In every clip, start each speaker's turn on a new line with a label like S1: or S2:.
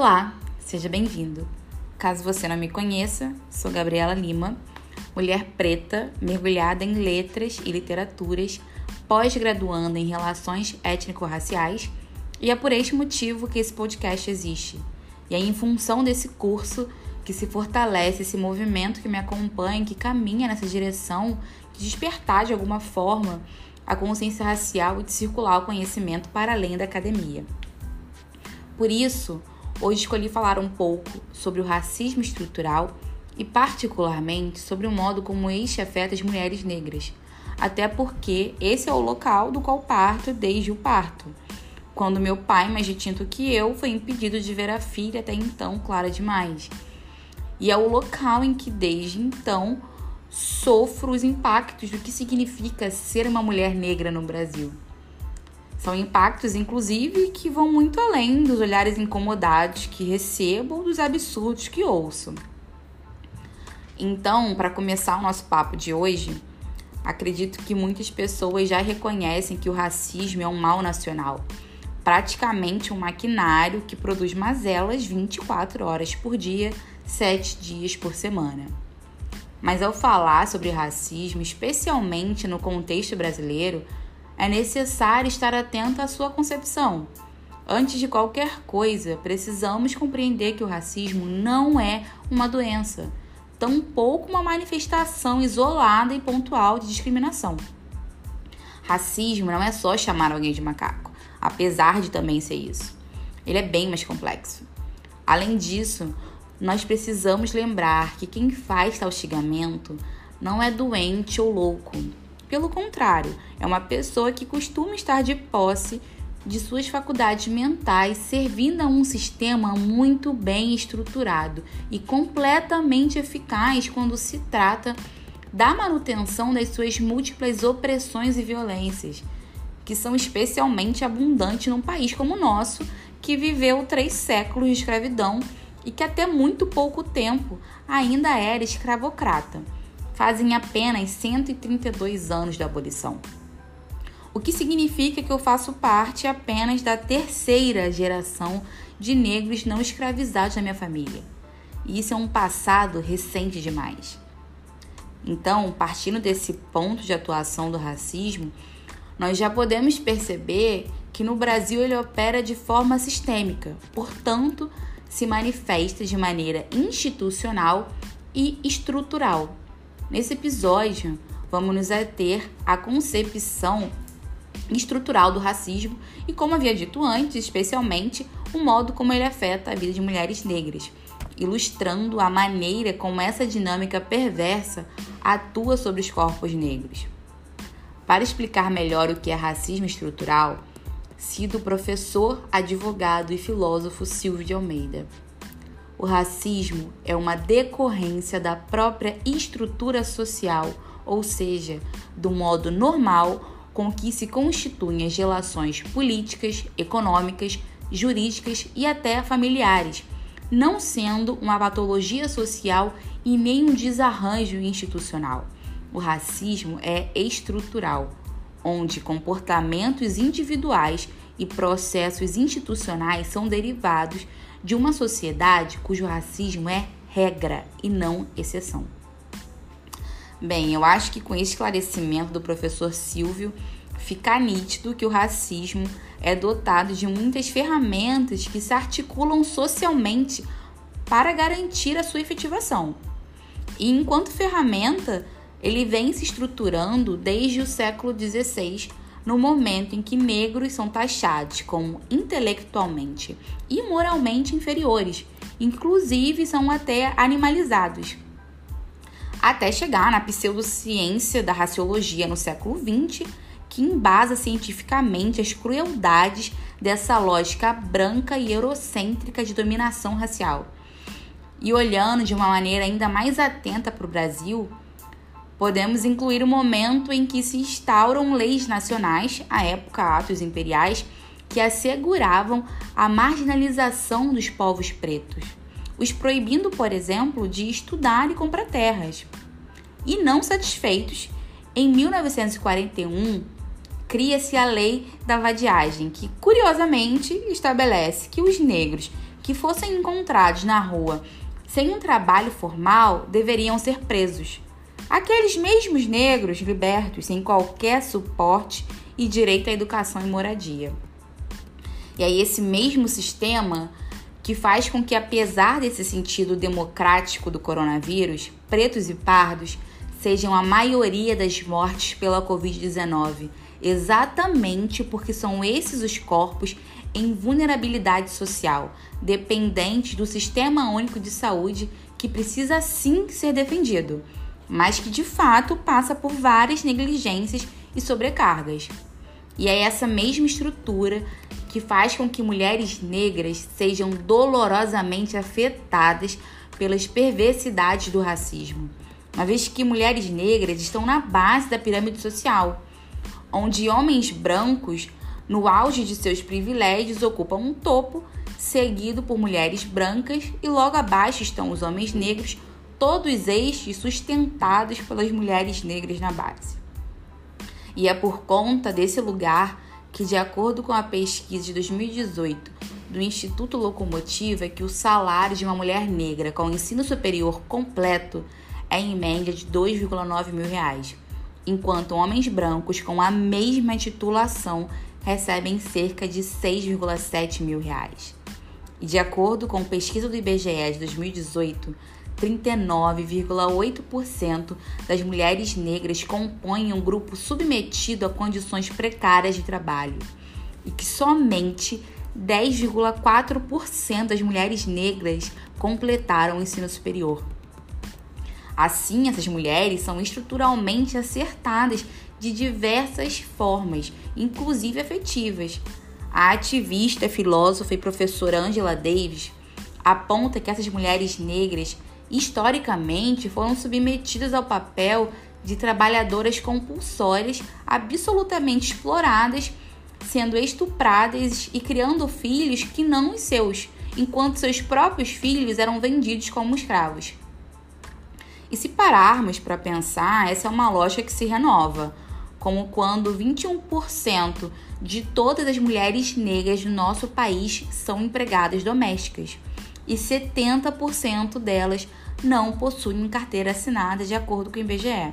S1: Olá, seja bem-vindo. Caso você não me conheça, sou Gabriela Lima, mulher preta, mergulhada em letras e literaturas, pós-graduanda em relações étnico-raciais, e é por este motivo que esse podcast existe. E é em função desse curso que se fortalece esse movimento que me acompanha, que caminha nessa direção de despertar de alguma forma a consciência racial e de circular o conhecimento para além da academia. Por isso, hoje escolhi falar um pouco sobre o racismo estrutural e, particularmente, sobre o modo como este afeta as mulheres negras, até porque esse é o local do qual parto desde o parto quando meu pai, mais distinto que eu, foi impedido de ver a filha até então clara demais. E é o local em que desde então sofro os impactos do que significa ser uma mulher negra no Brasil. São impactos, inclusive, que vão muito além dos olhares incomodados que recebo ou dos absurdos que ouço. Então, para começar o nosso papo de hoje, acredito que muitas pessoas já reconhecem que o racismo é um mal nacional praticamente um maquinário que produz mazelas 24 horas por dia, 7 dias por semana. Mas ao falar sobre racismo, especialmente no contexto brasileiro, é necessário estar atento à sua concepção. Antes de qualquer coisa, precisamos compreender que o racismo não é uma doença, tampouco uma manifestação isolada e pontual de discriminação. Racismo não é só chamar alguém de macaco apesar de também ser isso. Ele é bem mais complexo. Além disso, nós precisamos lembrar que quem faz tal xingamento não é doente ou louco. Pelo contrário, é uma pessoa que costuma estar de posse de suas faculdades mentais, servindo a um sistema muito bem estruturado e completamente eficaz quando se trata da manutenção das suas múltiplas opressões e violências que são especialmente abundantes num país como o nosso, que viveu três séculos de escravidão e que até muito pouco tempo ainda era escravocrata. Fazem apenas 132 anos da abolição. O que significa que eu faço parte apenas da terceira geração de negros não escravizados na minha família. E isso é um passado recente demais. Então, partindo desse ponto de atuação do racismo, nós já podemos perceber que no Brasil ele opera de forma sistêmica, portanto, se manifesta de maneira institucional e estrutural. Nesse episódio, vamos nos ater à concepção estrutural do racismo e, como havia dito antes, especialmente o modo como ele afeta a vida de mulheres negras, ilustrando a maneira como essa dinâmica perversa atua sobre os corpos negros. Para explicar melhor o que é racismo estrutural, cito o professor, advogado e filósofo Silvio de Almeida. O racismo é uma decorrência da própria estrutura social, ou seja, do modo normal com que se constituem as relações políticas, econômicas, jurídicas e até familiares, não sendo uma patologia social e nem um desarranjo institucional. O racismo é estrutural, onde comportamentos individuais e processos institucionais são derivados de uma sociedade cujo racismo é regra e não exceção. Bem, eu acho que com esse esclarecimento do professor Silvio, fica nítido que o racismo é dotado de muitas ferramentas que se articulam socialmente para garantir a sua efetivação. E enquanto ferramenta, ele vem se estruturando desde o século XVI, no momento em que negros são taxados como intelectualmente e moralmente inferiores, inclusive são até animalizados. Até chegar na pseudociência da raciologia no século XX, que embasa cientificamente as crueldades dessa lógica branca e eurocêntrica de dominação racial. E olhando de uma maneira ainda mais atenta para o Brasil, Podemos incluir o momento em que se instauram leis nacionais, à época atos imperiais, que asseguravam a marginalização dos povos pretos, os proibindo, por exemplo, de estudar e comprar terras. E não satisfeitos, em 1941 cria-se a Lei da Vadiagem, que curiosamente estabelece que os negros que fossem encontrados na rua sem um trabalho formal deveriam ser presos. Aqueles mesmos negros libertos sem qualquer suporte e direito à educação e moradia. E aí, esse mesmo sistema que faz com que, apesar desse sentido democrático do coronavírus, pretos e pardos sejam a maioria das mortes pela Covid-19, exatamente porque são esses os corpos em vulnerabilidade social, dependentes do Sistema Único de Saúde, que precisa sim ser defendido, mas que de fato passa por várias negligências e sobrecargas. E é essa mesma estrutura que faz com que mulheres negras sejam dolorosamente afetadas pelas perversidades do racismo, uma vez que mulheres negras estão na base da pirâmide social, onde homens brancos no auge de seus privilégios, ocupam um topo, seguido por mulheres brancas, e logo abaixo estão os homens negros, todos estes sustentados pelas mulheres negras na base. E é por conta desse lugar que, de acordo com a pesquisa de 2018 do Instituto Locomotiva, que o salário de uma mulher negra com ensino superior completo é em média de 2,9 mil reais, enquanto homens brancos com a mesma titulação recebem cerca de 6,7 mil reais. E de acordo com pesquisa do IBGE de 2018, 39,8% das mulheres negras compõem um grupo submetido a condições precárias de trabalho e que somente 10,4% das mulheres negras completaram o ensino superior. Assim, essas mulheres são estruturalmente acertadas de diversas formas, inclusive afetivas. A ativista, filósofa e professora Angela Davis aponta que essas mulheres negras historicamente foram submetidas ao papel de trabalhadoras compulsórias absolutamente exploradas, sendo estupradas e criando filhos que não os seus, enquanto seus próprios filhos eram vendidos como escravos. E se pararmos para pensar, essa é uma lógica que se renova como quando 21% de todas as mulheres negras do nosso país são empregadas domésticas e 70% delas não possuem carteira assinada, de acordo com o IBGE.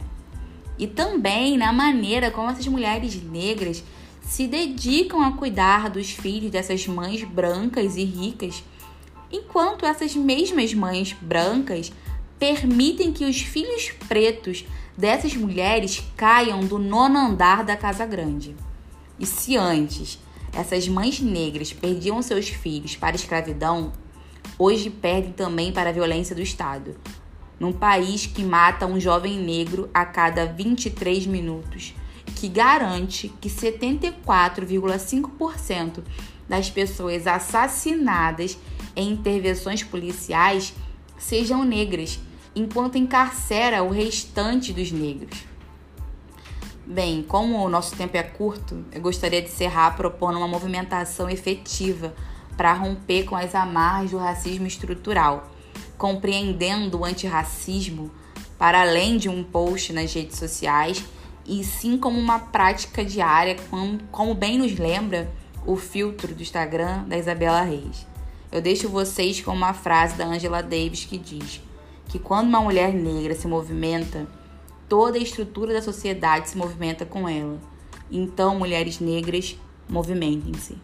S1: E também na maneira como essas mulheres negras se dedicam a cuidar dos filhos dessas mães brancas e ricas, enquanto essas mesmas mães brancas permitem que os filhos pretos dessas mulheres caiam do nono andar da casa grande. E se antes essas mães negras perdiam seus filhos para a escravidão, hoje perdem também para a violência do Estado. Num país que mata um jovem negro a cada 23 minutos, que garante que 74,5% das pessoas assassinadas em intervenções policiais sejam negras enquanto encarcera o restante dos negros. Bem, como o nosso tempo é curto, eu gostaria de encerrar propondo uma movimentação efetiva para romper com as amarras do racismo estrutural, compreendendo o antirracismo para além de um post nas redes sociais e sim como uma prática diária, como, bem nos lembra o filtro do Instagram da Isabela Reis. Eu deixo vocês com uma frase da Angela Davis que diz: que quando uma mulher negra se movimenta, toda a estrutura da sociedade se movimenta com ela. Então, mulheres negras, movimentem-se.